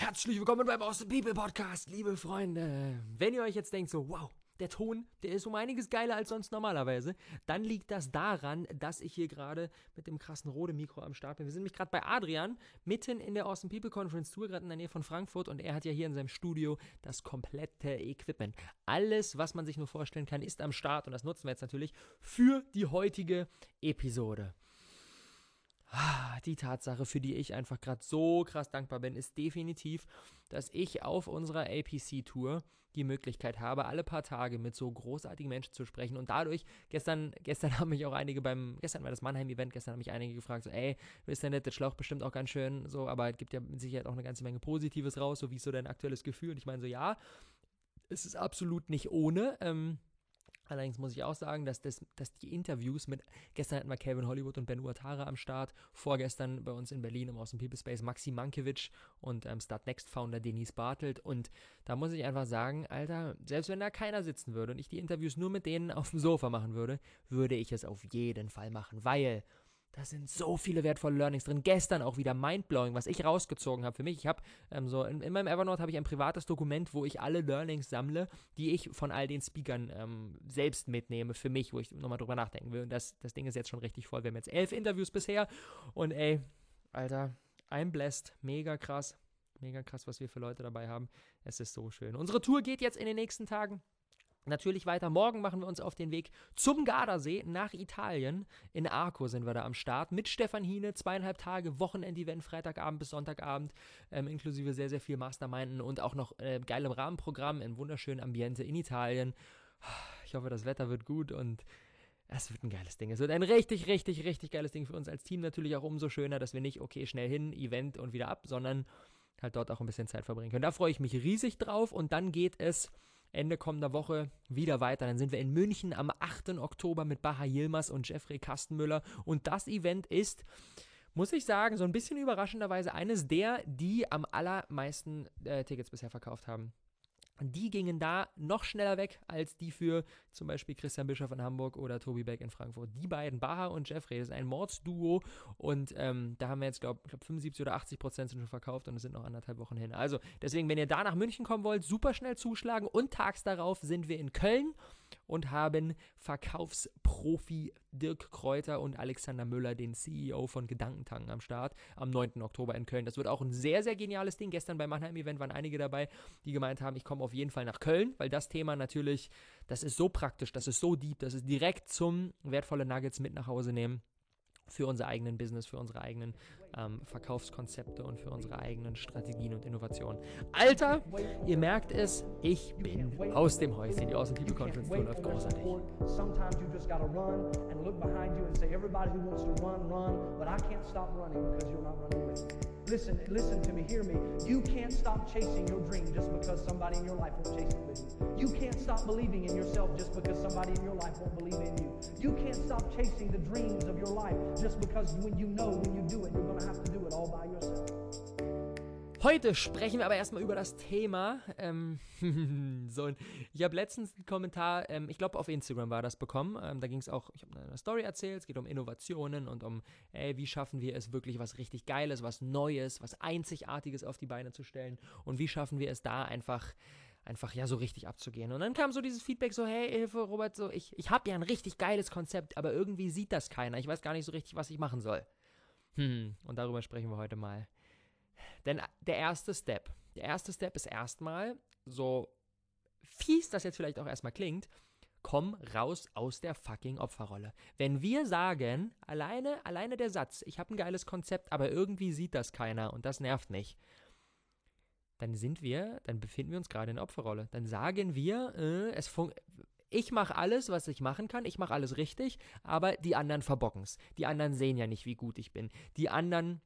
Herzlich willkommen beim Austin People Podcast, liebe Freunde. Wenn ihr euch jetzt denkt, so, wow, der Ton, der ist um einiges geiler als sonst normalerweise, dann liegt das daran, dass ich hier gerade mit dem krassen Rode Mikro am Start bin. Wir sind nämlich gerade bei Adrian, mitten in der Austin People Conference Tour, gerade in der Nähe von Frankfurt und er hat ja hier in seinem Studio das komplette Equipment. Alles, was man sich nur vorstellen kann, ist am Start und das nutzen wir jetzt natürlich für die heutige Episode. Ah, die Tatsache, für die ich einfach gerade so krass dankbar bin, ist definitiv, dass ich auf unserer APC-Tour die Möglichkeit habe, alle paar Tage mit so großartigen Menschen zu sprechen. Und dadurch, gestern, gestern haben mich auch einige beim, gestern war das Mannheim-Event, gestern haben mich einige gefragt, so, ey, ist der nette Schlauch bestimmt auch ganz schön, so, aber es gibt ja mit Sicherheit auch eine ganze Menge Positives raus, so wie ist so dein aktuelles Gefühl? Und ich meine so, ja, es ist absolut nicht ohne. Ähm, Allerdings muss ich auch sagen, dass, das, dass die Interviews mit, gestern hatten wir Kevin Hollywood und Ben Uatara am Start, vorgestern bei uns in Berlin im Awesome People Space Maxi Mankiewicz und ähm, Start Next Founder Denise Bartelt. Und da muss ich einfach sagen, Alter, selbst wenn da keiner sitzen würde und ich die Interviews nur mit denen auf dem Sofa machen würde, würde ich es auf jeden Fall machen, weil da sind so viele wertvolle Learnings drin. Gestern auch wieder mindblowing, was ich rausgezogen habe für mich. Ich habe ähm, so in, in, meinem Evernote habe ich ein privates Dokument, wo ich alle Learnings sammle, die ich von all den Speakern ähm, selbst mitnehme für mich, wo ich nochmal drüber nachdenken will. Und das, das Ding ist jetzt schon richtig voll. Wir haben jetzt elf Interviews bisher und ey, Alter, I'm blessed, mega krass, mega krass, was wir für Leute dabei haben. Es ist so schön. Unsere Tour geht jetzt in den nächsten Tagen Natürlich weiter. Morgen machen wir uns auf den Weg zum Gardasee nach Italien. In Arco sind wir da am Start mit Stefan Hine. Zweieinhalb Tage Wochenend-Event, Freitagabend bis Sonntagabend, ähm, inklusive sehr, sehr viel Masterminden und auch noch äh, geilem Rahmenprogramm in wunderschönen Ambiente in Italien. Ich hoffe, das Wetter wird gut und es wird ein geiles Ding. Es wird ein richtig, richtig, richtig geiles Ding für uns als Team. Natürlich auch umso schöner, dass wir nicht, okay, schnell hin, Event und wieder ab, sondern halt dort auch ein bisschen Zeit verbringen können. Da freue ich mich riesig drauf und dann geht es Ende kommender Woche wieder weiter. Dann sind wir in München am 8. Oktober mit Baha Yilmaz und Jeffrey Kastenmüller. Und das Event ist, muss ich sagen, so ein bisschen überraschenderweise eines der, die am allermeisten äh, Tickets bisher verkauft haben. Die gingen da noch schneller weg als die für zum Beispiel Christian Bischoff in Hamburg oder Tobi Beck in Frankfurt. Die beiden, Baha und Jeffrey, das ist ein Mordsduo und ähm, da haben wir jetzt, glaube ich, glaub 75 oder 80 Prozent sind schon verkauft und es sind noch anderthalb Wochen hin. Also deswegen, wenn ihr da nach München kommen wollt, super schnell zuschlagen und tags darauf sind wir in Köln und haben Verkaufsprofi Dirk Kräuter und Alexander Müller, den CEO von Gedankentanken am Start, am 9. Oktober in Köln. Das wird auch ein sehr, sehr geniales Ding. Gestern beim Mannheim-Event waren einige dabei, die gemeint haben, ich komme auf jeden Fall nach Köln, weil das Thema natürlich, das ist so praktisch, das ist so deep, das ist direkt zum wertvolle Nuggets mit nach Hause nehmen für unser eigenen Business, für unsere eigenen ähm, Verkaufskonzepte und für unsere eigenen Strategien und Innovationen. Alter, ihr merkt es, ich bin aus dem Häuschen. Die People Conference Tour läuft großartig. Sometimes you just gotta run and look behind you everybody who wants to run, run, but I can't stop running because you're not running with me. Listen, listen to me, hear me. You can't stop chasing your dream just because somebody in your life won't chase it with you. You can't stop believing in yourself just because somebody in your life won't believe in you. You can't stop chasing the dreams of your life just because when you know when you do it, you're going to have to do it. Heute sprechen wir aber erstmal über das Thema. Ähm, so, ich habe letztens einen Kommentar, ähm, ich glaube auf Instagram war das bekommen. Ähm, da ging es auch, ich habe eine Story erzählt, es geht um Innovationen und um, ey, wie schaffen wir es wirklich was richtig Geiles, was Neues, was Einzigartiges auf die Beine zu stellen und wie schaffen wir es da einfach einfach ja so richtig abzugehen. Und dann kam so dieses Feedback so, hey, Hilfe, Robert, so, ich, ich habe ja ein richtig geiles Konzept, aber irgendwie sieht das keiner. Ich weiß gar nicht so richtig, was ich machen soll. Hm, und darüber sprechen wir heute mal. Denn der erste Step, der erste Step ist erstmal, so fies das jetzt vielleicht auch erstmal klingt, komm raus aus der fucking Opferrolle. Wenn wir sagen, alleine, alleine der Satz, ich habe ein geiles Konzept, aber irgendwie sieht das keiner und das nervt nicht, dann sind wir, dann befinden wir uns gerade in der Opferrolle. Dann sagen wir, äh, es ich mache alles, was ich machen kann, ich mache alles richtig, aber die anderen verbocken's. Die anderen sehen ja nicht, wie gut ich bin. Die anderen,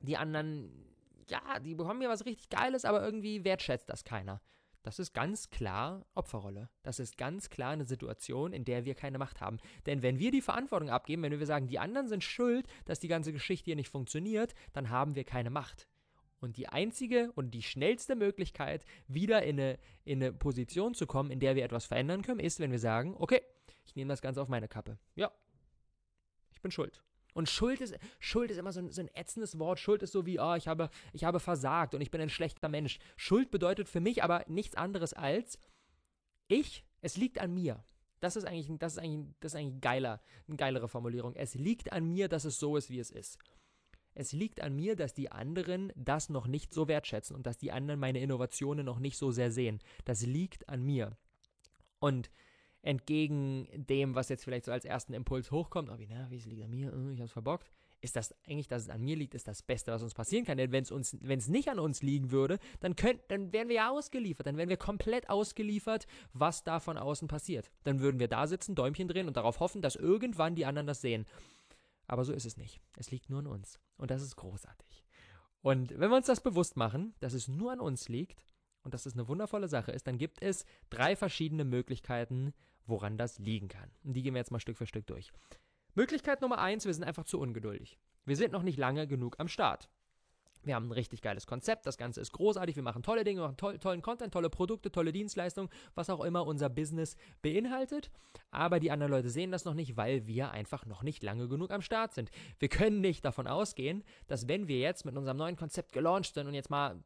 die anderen ja, die bekommen ja was richtig Geiles, aber irgendwie wertschätzt das keiner. Das ist ganz klar Opferrolle. Das ist ganz klar eine Situation, in der wir keine Macht haben. Denn wenn wir die Verantwortung abgeben, wenn wir sagen, die anderen sind schuld, dass die ganze Geschichte hier nicht funktioniert, dann haben wir keine Macht. Und die einzige und die schnellste Möglichkeit, wieder in eine, in eine Position zu kommen, in der wir etwas verändern können, ist, wenn wir sagen, okay, ich nehme das Ganze auf meine Kappe. Ja, ich bin schuld. Und Schuld ist, Schuld ist immer so ein, so ein ätzendes Wort. Schuld ist so wie, oh, ich habe, ich habe versagt und ich bin ein schlechter Mensch. Schuld bedeutet für mich aber nichts anderes als, ich, es liegt an mir. Das ist eigentlich, das ist eigentlich, das ist eigentlich geiler, eine geilere Formulierung. Es liegt an mir, dass es so ist, wie es ist. Es liegt an mir, dass die anderen das noch nicht so wertschätzen und dass die anderen meine Innovationen noch nicht so sehr sehen. Das liegt an mir. Und entgegen dem, was jetzt vielleicht so als ersten Impuls hochkommt, oh, wie, na, wie es liegt an mir, äh, ich hab's verbockt, ist das eigentlich, dass es an mir liegt, ist das Beste, was uns passieren kann. Denn wenn es uns, wenn es nicht an uns liegen würde, dann könnt, dann wären wir ja ausgeliefert, dann wären wir komplett ausgeliefert, was da von außen passiert. Dann würden wir da sitzen, Däumchen drehen und darauf hoffen, dass irgendwann die anderen das sehen. Aber so ist es nicht. Es liegt nur an uns. Und das ist großartig. Und wenn wir uns das bewusst machen, dass es nur an uns liegt und dass es eine wundervolle Sache ist, dann gibt es drei verschiedene Möglichkeiten, woran das liegen kann. Und die gehen wir jetzt mal Stück für Stück durch. Möglichkeit Nummer eins, wir sind einfach zu ungeduldig. Wir sind noch nicht lange genug am Start. Wir haben ein richtig geiles Konzept, das Ganze ist großartig, wir machen tolle Dinge, wir machen toll, tollen Content, tolle Produkte, tolle Dienstleistungen, was auch immer unser Business beinhaltet. Aber die anderen Leute sehen das noch nicht, weil wir einfach noch nicht lange genug am Start sind. Wir können nicht davon ausgehen, dass wenn wir jetzt mit unserem neuen Konzept gelauncht sind und jetzt mal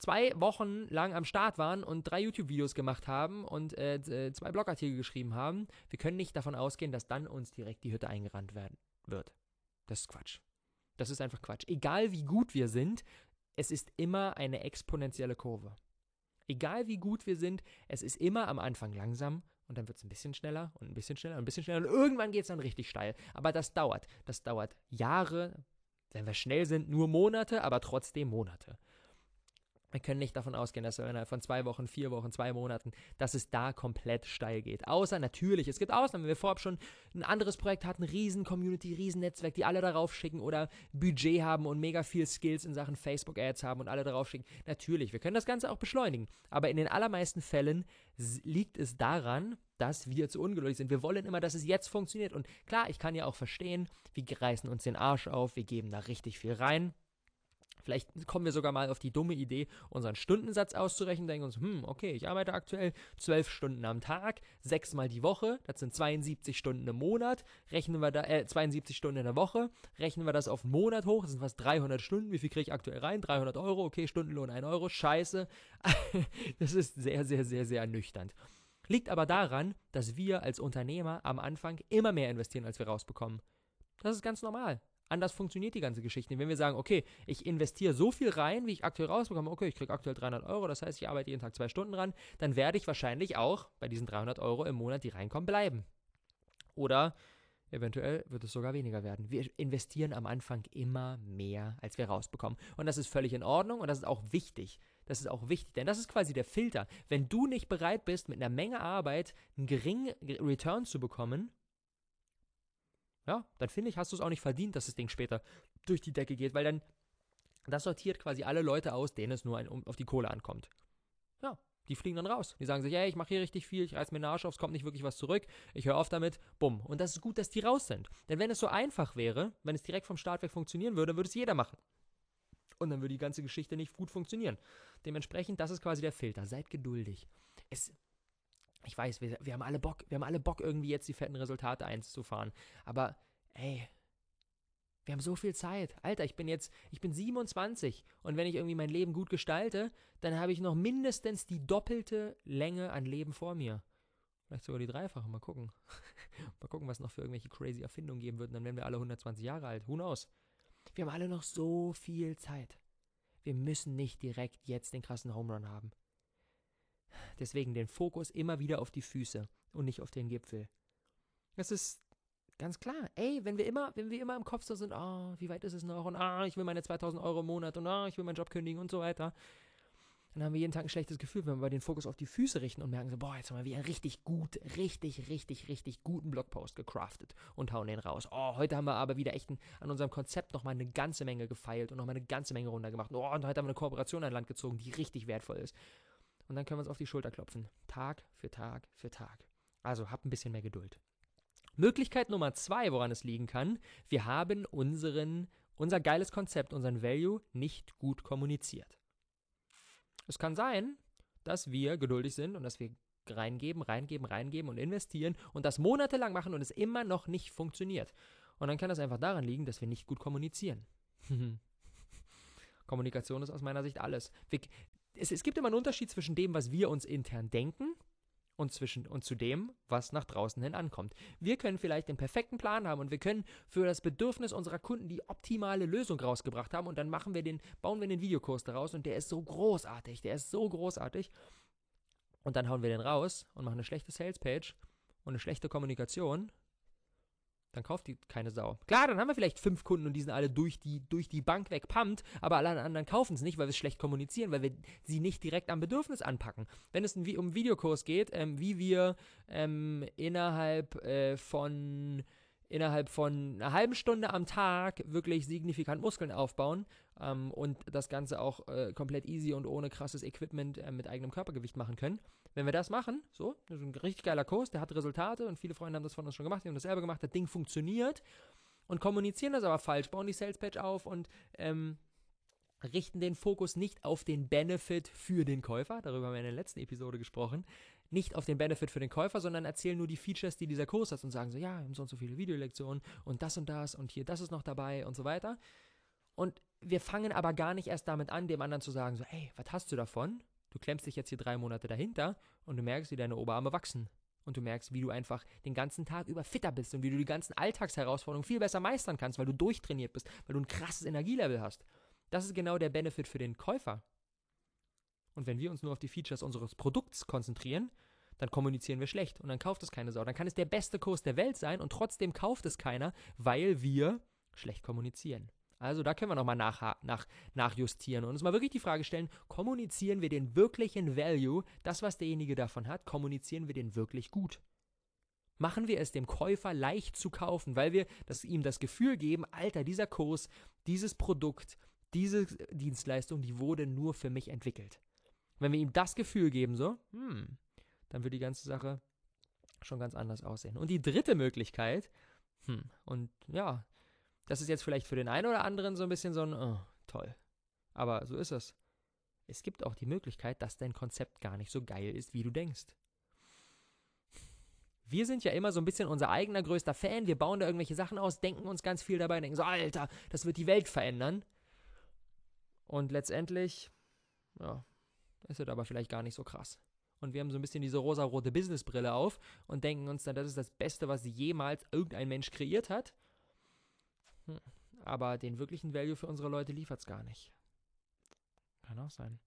zwei Wochen lang am Start waren und drei YouTube-Videos gemacht haben und äh, äh, zwei Blogartikel geschrieben haben, wir können nicht davon ausgehen, dass dann uns direkt die Hütte eingerannt werden wird. Das ist Quatsch. Das ist einfach Quatsch. Egal wie gut wir sind, es ist immer eine exponentielle Kurve. Egal wie gut wir sind, es ist immer am Anfang langsam und dann wird es ein bisschen schneller und ein bisschen schneller und ein bisschen schneller und irgendwann geht es dann richtig steil. Aber das dauert. Das dauert Jahre, wenn wir schnell sind, nur Monate, aber trotzdem Monate. Wir können nicht davon ausgehen, dass innerhalb von zwei Wochen, vier Wochen, zwei Monaten, dass es da komplett steil geht. Außer natürlich, es gibt Ausnahmen, wenn wir vorab schon ein anderes Projekt hatten, riesen Community, riesen Netzwerk, die alle darauf schicken oder Budget haben und mega viel Skills in Sachen Facebook Ads haben und alle darauf schicken. Natürlich, wir können das Ganze auch beschleunigen. Aber in den allermeisten Fällen liegt es daran, dass wir zu ungeduldig sind. Wir wollen immer, dass es jetzt funktioniert. Und klar, ich kann ja auch verstehen, wir reißen uns den Arsch auf, wir geben da richtig viel rein. Vielleicht kommen wir sogar mal auf die dumme Idee, unseren Stundensatz auszurechnen, denken uns, hm, okay, ich arbeite aktuell zwölf Stunden am Tag, sechsmal die Woche, das sind 72 Stunden im Monat, rechnen wir da, äh, 72 Stunden in der Woche, rechnen wir das auf einen Monat hoch, das sind fast 300 Stunden, wie viel kriege ich aktuell rein? 300 Euro, okay, Stundenlohn 1 Euro, scheiße. das ist sehr, sehr, sehr, sehr ernüchternd. Liegt aber daran, dass wir als Unternehmer am Anfang immer mehr investieren, als wir rausbekommen. Das ist ganz normal. Anders funktioniert die ganze Geschichte. Wenn wir sagen, okay, ich investiere so viel rein, wie ich aktuell rausbekomme, okay, ich kriege aktuell 300 Euro, das heißt, ich arbeite jeden Tag zwei Stunden dran, dann werde ich wahrscheinlich auch bei diesen 300 Euro im Monat, die reinkommen, bleiben. Oder eventuell wird es sogar weniger werden. Wir investieren am Anfang immer mehr, als wir rausbekommen. Und das ist völlig in Ordnung und das ist auch wichtig. Das ist auch wichtig, denn das ist quasi der Filter. Wenn du nicht bereit bist, mit einer Menge Arbeit einen geringen Return zu bekommen, ja, dann finde ich, hast du es auch nicht verdient, dass das Ding später durch die Decke geht, weil dann das sortiert quasi alle Leute aus, denen es nur ein, um, auf die Kohle ankommt. Ja, die fliegen dann raus. Die sagen sich, hey, ich mache hier richtig viel, ich reiß mir den Arsch auf, es kommt nicht wirklich was zurück, ich höre auf damit, bumm. Und das ist gut, dass die raus sind. Denn wenn es so einfach wäre, wenn es direkt vom Start weg funktionieren würde, würde es jeder machen. Und dann würde die ganze Geschichte nicht gut funktionieren. Dementsprechend, das ist quasi der Filter. Seid geduldig. Es, ich weiß, wir, wir haben alle Bock, wir haben alle Bock, irgendwie jetzt die fetten Resultate einzufahren. Aber, ey, wir haben so viel Zeit. Alter, ich bin jetzt, ich bin 27 und wenn ich irgendwie mein Leben gut gestalte, dann habe ich noch mindestens die doppelte Länge an Leben vor mir. Vielleicht sogar die dreifache, mal gucken. mal gucken, was noch für irgendwelche crazy Erfindungen geben wird. Und dann werden wir alle 120 Jahre alt. Who knows? Wir haben alle noch so viel Zeit. Wir müssen nicht direkt jetzt den krassen Home Run haben. Deswegen den Fokus immer wieder auf die Füße und nicht auf den Gipfel. Das ist ganz klar. Ey, wenn wir immer, wenn wir immer im Kopf so sind, ah, oh, wie weit ist es noch und ah, ich will meine 2000 Euro im Monat und ah, ich will meinen Job kündigen und so weiter, dann haben wir jeden Tag ein schlechtes Gefühl, wenn wir den Fokus auf die Füße richten und merken so, boah, jetzt haben wir wieder einen richtig gut, richtig, richtig, richtig guten Blogpost gecraftet und hauen den raus. Oh, heute haben wir aber wieder echt ein, an unserem Konzept nochmal eine ganze Menge gefeilt und nochmal eine ganze Menge runtergemacht. Oh, und heute haben wir eine Kooperation an Land gezogen, die richtig wertvoll ist. Und dann können wir uns auf die Schulter klopfen. Tag für Tag für Tag. Also habt ein bisschen mehr Geduld. Möglichkeit Nummer zwei, woran es liegen kann, wir haben unseren, unser geiles Konzept, unseren Value nicht gut kommuniziert. Es kann sein, dass wir geduldig sind und dass wir reingeben, reingeben, reingeben und investieren und das monatelang machen und es immer noch nicht funktioniert. Und dann kann das einfach daran liegen, dass wir nicht gut kommunizieren. Kommunikation ist aus meiner Sicht alles. Wir, es, es gibt immer einen Unterschied zwischen dem, was wir uns intern denken und, zwischen, und zu dem, was nach draußen hin ankommt. Wir können vielleicht den perfekten Plan haben und wir können für das Bedürfnis unserer Kunden die optimale Lösung rausgebracht haben und dann machen wir den, bauen wir den Videokurs daraus und der ist so großartig, der ist so großartig. Und dann hauen wir den raus und machen eine schlechte Salespage und eine schlechte Kommunikation dann kauft die keine Sau. Klar, dann haben wir vielleicht fünf Kunden und die sind alle durch die, durch die Bank wegpumpt, aber alle anderen kaufen es nicht, weil wir es schlecht kommunizieren, weil wir sie nicht direkt am Bedürfnis anpacken. Wenn es um einen Videokurs geht, ähm, wie wir ähm, innerhalb äh, von innerhalb von einer halben Stunde am Tag wirklich signifikant Muskeln aufbauen ähm, und das Ganze auch äh, komplett easy und ohne krasses Equipment äh, mit eigenem Körpergewicht machen können. Wenn wir das machen, so, das ist ein richtig geiler Kurs, der hat Resultate und viele Freunde haben das von uns schon gemacht, die haben das selber gemacht, das Ding funktioniert und kommunizieren das aber falsch, bauen die Sales Page auf und ähm, richten den Fokus nicht auf den Benefit für den Käufer, darüber haben wir in der letzten Episode gesprochen, nicht auf den Benefit für den Käufer, sondern erzählen nur die Features, die dieser Kurs hat und sagen so, ja, wir haben so und so viele Videolektionen und das und das und hier das ist noch dabei und so weiter. Und wir fangen aber gar nicht erst damit an, dem anderen zu sagen so, ey, was hast du davon? Du klemmst dich jetzt hier drei Monate dahinter und du merkst, wie deine Oberarme wachsen. Und du merkst, wie du einfach den ganzen Tag über fitter bist und wie du die ganzen Alltagsherausforderungen viel besser meistern kannst, weil du durchtrainiert bist, weil du ein krasses Energielevel hast. Das ist genau der Benefit für den Käufer. Und wenn wir uns nur auf die Features unseres Produkts konzentrieren, dann kommunizieren wir schlecht und dann kauft es keine Sau. Dann kann es der beste Kurs der Welt sein und trotzdem kauft es keiner, weil wir schlecht kommunizieren. Also da können wir nochmal nach, nach, nachjustieren und uns mal wirklich die Frage stellen, kommunizieren wir den wirklichen Value, das, was derjenige davon hat, kommunizieren wir den wirklich gut? Machen wir es dem Käufer leicht zu kaufen, weil wir das, ihm das Gefühl geben, Alter, dieser Kurs, dieses Produkt, diese Dienstleistung, die wurde nur für mich entwickelt. Wenn wir ihm das Gefühl geben, so, hm, dann wird die ganze Sache schon ganz anders aussehen. Und die dritte Möglichkeit, hm, und ja, das ist jetzt vielleicht für den einen oder anderen so ein bisschen so ein, oh, toll. Aber so ist es. Es gibt auch die Möglichkeit, dass dein Konzept gar nicht so geil ist, wie du denkst. Wir sind ja immer so ein bisschen unser eigener größter Fan. Wir bauen da irgendwelche Sachen aus, denken uns ganz viel dabei, denken so, Alter, das wird die Welt verändern. Und letztendlich, ja, ist es aber vielleicht gar nicht so krass. Und wir haben so ein bisschen diese rosa-rote Businessbrille auf und denken uns dann, das ist das Beste, was jemals irgendein Mensch kreiert hat. Hm. Aber den wirklichen Value für unsere Leute liefert es gar nicht. Kann auch sein.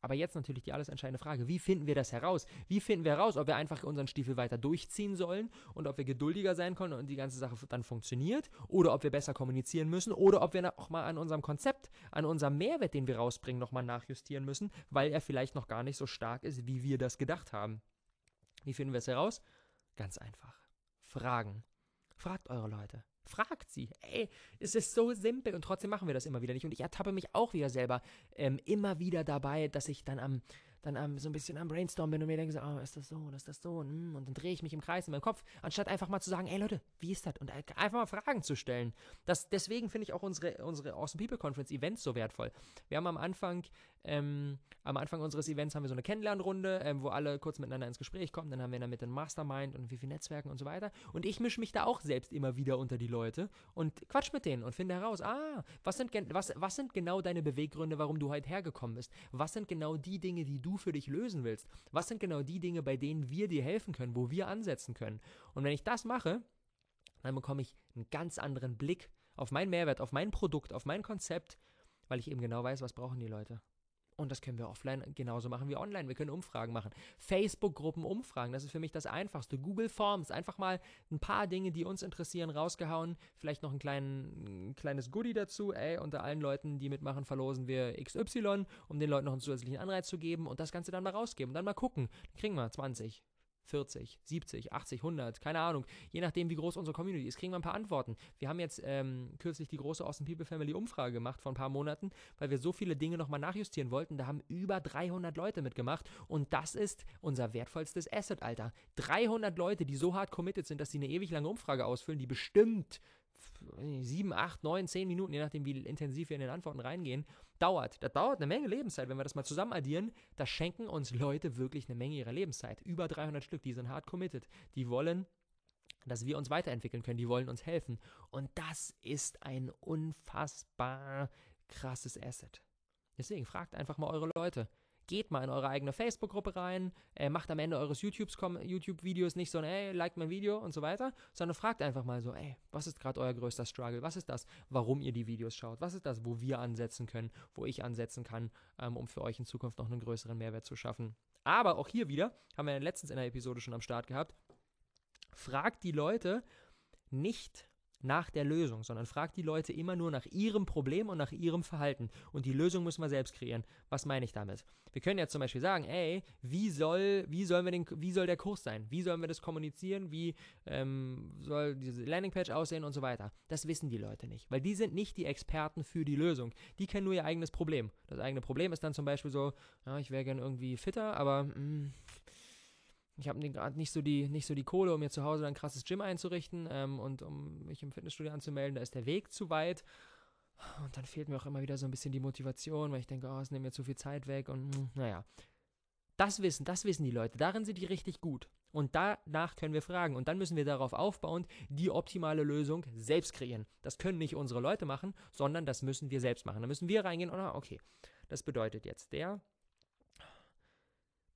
Aber jetzt natürlich die alles entscheidende Frage. Wie finden wir das heraus? Wie finden wir heraus, ob wir einfach unseren Stiefel weiter durchziehen sollen und ob wir geduldiger sein können und die ganze Sache dann funktioniert oder ob wir besser kommunizieren müssen oder ob wir auch mal an unserem Konzept, an unserem Mehrwert, den wir rausbringen, nochmal nachjustieren müssen, weil er vielleicht noch gar nicht so stark ist, wie wir das gedacht haben. Wie finden wir es heraus? Ganz einfach. Fragen. Fragt eure Leute. Fragt sie. Ey, es ist so simpel und trotzdem machen wir das immer wieder nicht. Und ich ertappe mich auch wieder selber ähm, immer wieder dabei, dass ich dann am dann ähm, so ein bisschen am Brainstorm bin und mir denke so, oh, ist das so, und ist das so, und, und dann drehe ich mich im Kreis in meinem Kopf, anstatt einfach mal zu sagen, ey Leute, wie ist das? Und einfach mal Fragen zu stellen. Das, deswegen finde ich auch unsere, unsere Awesome People Conference Events so wertvoll. Wir haben am Anfang, ähm, am Anfang unseres Events haben wir so eine Kennenlernrunde, ähm, wo alle kurz miteinander ins Gespräch kommen, dann haben wir der Mitte ein Mastermind und wie viel Netzwerken und so weiter. Und ich mische mich da auch selbst immer wieder unter die Leute und quatsch mit denen und finde heraus, ah, was sind, was, was sind genau deine Beweggründe, warum du heute hergekommen bist? Was sind genau die Dinge, die du für dich lösen willst? Was sind genau die Dinge, bei denen wir dir helfen können, wo wir ansetzen können? Und wenn ich das mache, dann bekomme ich einen ganz anderen Blick auf meinen Mehrwert, auf mein Produkt, auf mein Konzept, weil ich eben genau weiß, was brauchen die Leute. Und das können wir offline genauso machen wie online. Wir können Umfragen machen. Facebook-Gruppen Umfragen, das ist für mich das Einfachste. Google Forms, einfach mal ein paar Dinge, die uns interessieren, rausgehauen. Vielleicht noch ein, klein, ein kleines Goodie dazu. Ey, unter allen Leuten, die mitmachen, verlosen wir XY, um den Leuten noch einen zusätzlichen Anreiz zu geben und das Ganze dann mal rausgeben und dann mal gucken. Dann kriegen wir 20, 40, 70, 80, 100, keine Ahnung. Je nachdem, wie groß unsere Community ist, kriegen wir ein paar Antworten. Wir haben jetzt ähm, kürzlich die große Awesome People Family Umfrage gemacht vor ein paar Monaten, weil wir so viele Dinge nochmal nachjustieren wollten. Da haben über 300 Leute mitgemacht und das ist unser wertvollstes Asset, Alter. 300 Leute, die so hart committed sind, dass sie eine ewig lange Umfrage ausfüllen, die bestimmt sieben, acht, neun, zehn Minuten, je nachdem, wie intensiv wir in den Antworten reingehen, dauert. Das dauert eine Menge Lebenszeit. Wenn wir das mal zusammen addieren, da schenken uns Leute wirklich eine Menge ihrer Lebenszeit. Über 300 Stück, die sind hart committed. Die wollen dass wir uns weiterentwickeln können. Die wollen uns helfen. Und das ist ein unfassbar krasses Asset. Deswegen fragt einfach mal eure Leute. Geht mal in eure eigene Facebook-Gruppe rein, äh, macht am Ende eures YouTube-Videos nicht so ein, ey, like mein Video und so weiter, sondern fragt einfach mal so, ey, was ist gerade euer größter Struggle? Was ist das, warum ihr die Videos schaut? Was ist das, wo wir ansetzen können, wo ich ansetzen kann, ähm, um für euch in Zukunft noch einen größeren Mehrwert zu schaffen? Aber auch hier wieder, haben wir letztens in der Episode schon am Start gehabt, fragt die Leute nicht nach der Lösung, sondern fragt die Leute immer nur nach ihrem Problem und nach ihrem Verhalten. Und die Lösung müssen wir selbst kreieren. Was meine ich damit? Wir können jetzt zum Beispiel sagen, ey, wie soll, wie sollen wir den, wie soll der Kurs sein? Wie sollen wir das kommunizieren? Wie ähm, soll diese Landingpage aussehen und so weiter? Das wissen die Leute nicht, weil die sind nicht die Experten für die Lösung. Die kennen nur ihr eigenes Problem. Das eigene Problem ist dann zum Beispiel so, ja, ich wäre gerne irgendwie fitter, aber mh, mm, ich habe gerade nicht so die nicht so die Kohle, um mir zu Hause ein krasses Gym einzurichten ähm, und um mich im Fitnessstudio anzumelden. Da ist der Weg zu weit. Und dann fehlt mir auch immer wieder so ein bisschen die Motivation, weil ich denke, oh, es nimmt mir zu viel Zeit weg und hm, naja. Das wissen, das wissen die Leute. Darin sind die richtig gut. Und danach können wir fragen. Und dann müssen wir darauf aufbauend die optimale Lösung selbst kreieren. Das können nicht unsere Leute machen, sondern das müssen wir selbst machen. Da müssen wir reingehen und, ah, okay, das bedeutet jetzt, der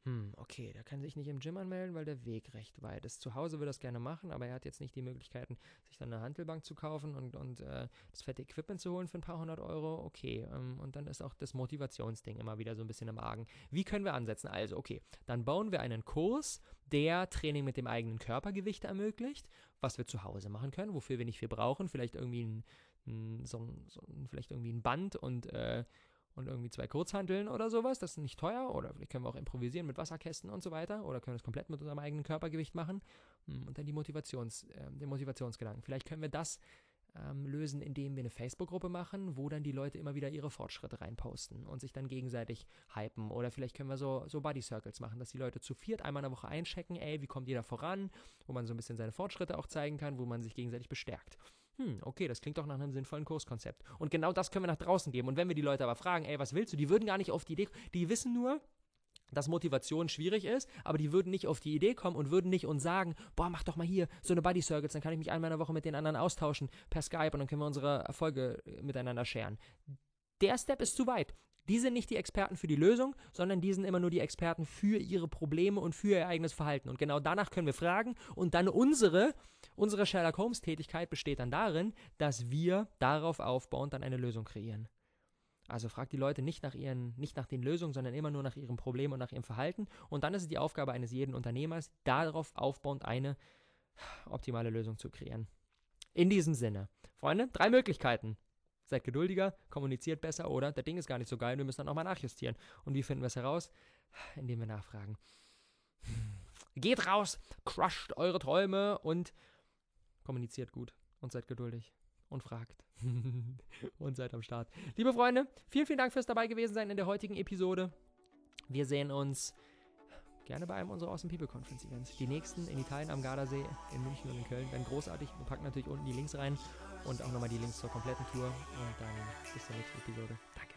hm, okay, der kann sich nicht im Gym anmelden, weil der Weg recht weit ist. Zu Hause würde er das gerne machen, aber er hat jetzt nicht die Möglichkeiten, sich dann eine Handelbank zu kaufen und, und äh, das fette Equipment zu holen für ein paar hundert Euro. Okay, ähm, und dann ist auch das Motivationsding immer wieder so ein bisschen im Argen. Wie können wir ansetzen? Also, okay, dann bauen wir einen Kurs, der Training mit dem eigenen Körpergewicht ermöglicht, was wir zu Hause machen können, wofür wir nicht viel brauchen. Vielleicht irgendwie ein, ein so, ein, so ein, vielleicht irgendwie ein Band und äh, und irgendwie zwei Kurzhanteln oder sowas. Das ist nicht teuer. Oder vielleicht können wir auch improvisieren mit Wasserkästen und so weiter. Oder können es komplett mit unserem eigenen Körpergewicht machen. Hm, und dann die Motivations, äh, den Motivationsgedanken. Vielleicht können wir das ähm, lösen, indem wir eine Facebook-Gruppe machen, wo dann die Leute immer wieder ihre Fortschritte reinposten und sich dann gegenseitig hypen. Oder vielleicht können wir so, so Buddy Circles machen, dass die Leute zu viert einmal in der Woche einchecken, ey, wie kommt jeder voran, wo man so ein bisschen seine Fortschritte auch zeigen kann, wo man sich gegenseitig bestärkt hm, okay, das klingt doch nach einem sinnvollen Kurskonzept. Und genau das können wir nach draußen geben. Und wenn wir die Leute aber fragen, ey, was willst du? Die würden gar nicht auf die Idee, die wissen nur, dass Motivation schwierig ist, aber die würden nicht auf die Idee kommen und würden nicht uns sagen, boah, mach doch mal hier so eine Buddy Circles, dann kann ich mich einmal in der Woche mit den anderen austauschen per Skype und dann können wir unsere Erfolge äh, miteinander scheren. Der Step ist zu weit. Die sind nicht die Experten für die Lösung, sondern die sind immer nur die Experten für ihre Probleme und für ihr eigenes Verhalten. Und genau danach können wir fragen und dann unsere, unsere Sherlock Holmes Tätigkeit besteht dann darin, dass wir darauf aufbauend dann eine Lösung kreieren. Also fragt die Leute nicht nach ihren, nicht nach den Lösungen, sondern immer nur nach ihrem Problem und nach ihrem Verhalten. Und dann ist es die Aufgabe eines jeden Unternehmers, darauf aufbauend eine optimale Lösung zu kreieren. In diesem Sinne, Freunde, drei Möglichkeiten. Seid geduldiger, kommuniziert besser oder das Ding ist gar nicht so geil, wir müssen dann nochmal nachjustieren. Und wie finden wir es heraus? Indem wir nachfragen. Geht raus, crusht eure Träume und kommuniziert gut und seid geduldig und fragt und seid am Start. Liebe Freunde, vielen, vielen Dank fürs dabei gewesen sein in der heutigen Episode. Wir sehen uns gerne bei einem unserer Awesome People Conference Events. Die nächsten in Italien am Gardasee, in München und in Köln werden großartig. Wir packen natürlich unten die Links rein und auch nochmal die Links zur kompletten Tour. Und dann bis zur nächsten Episode. Danke.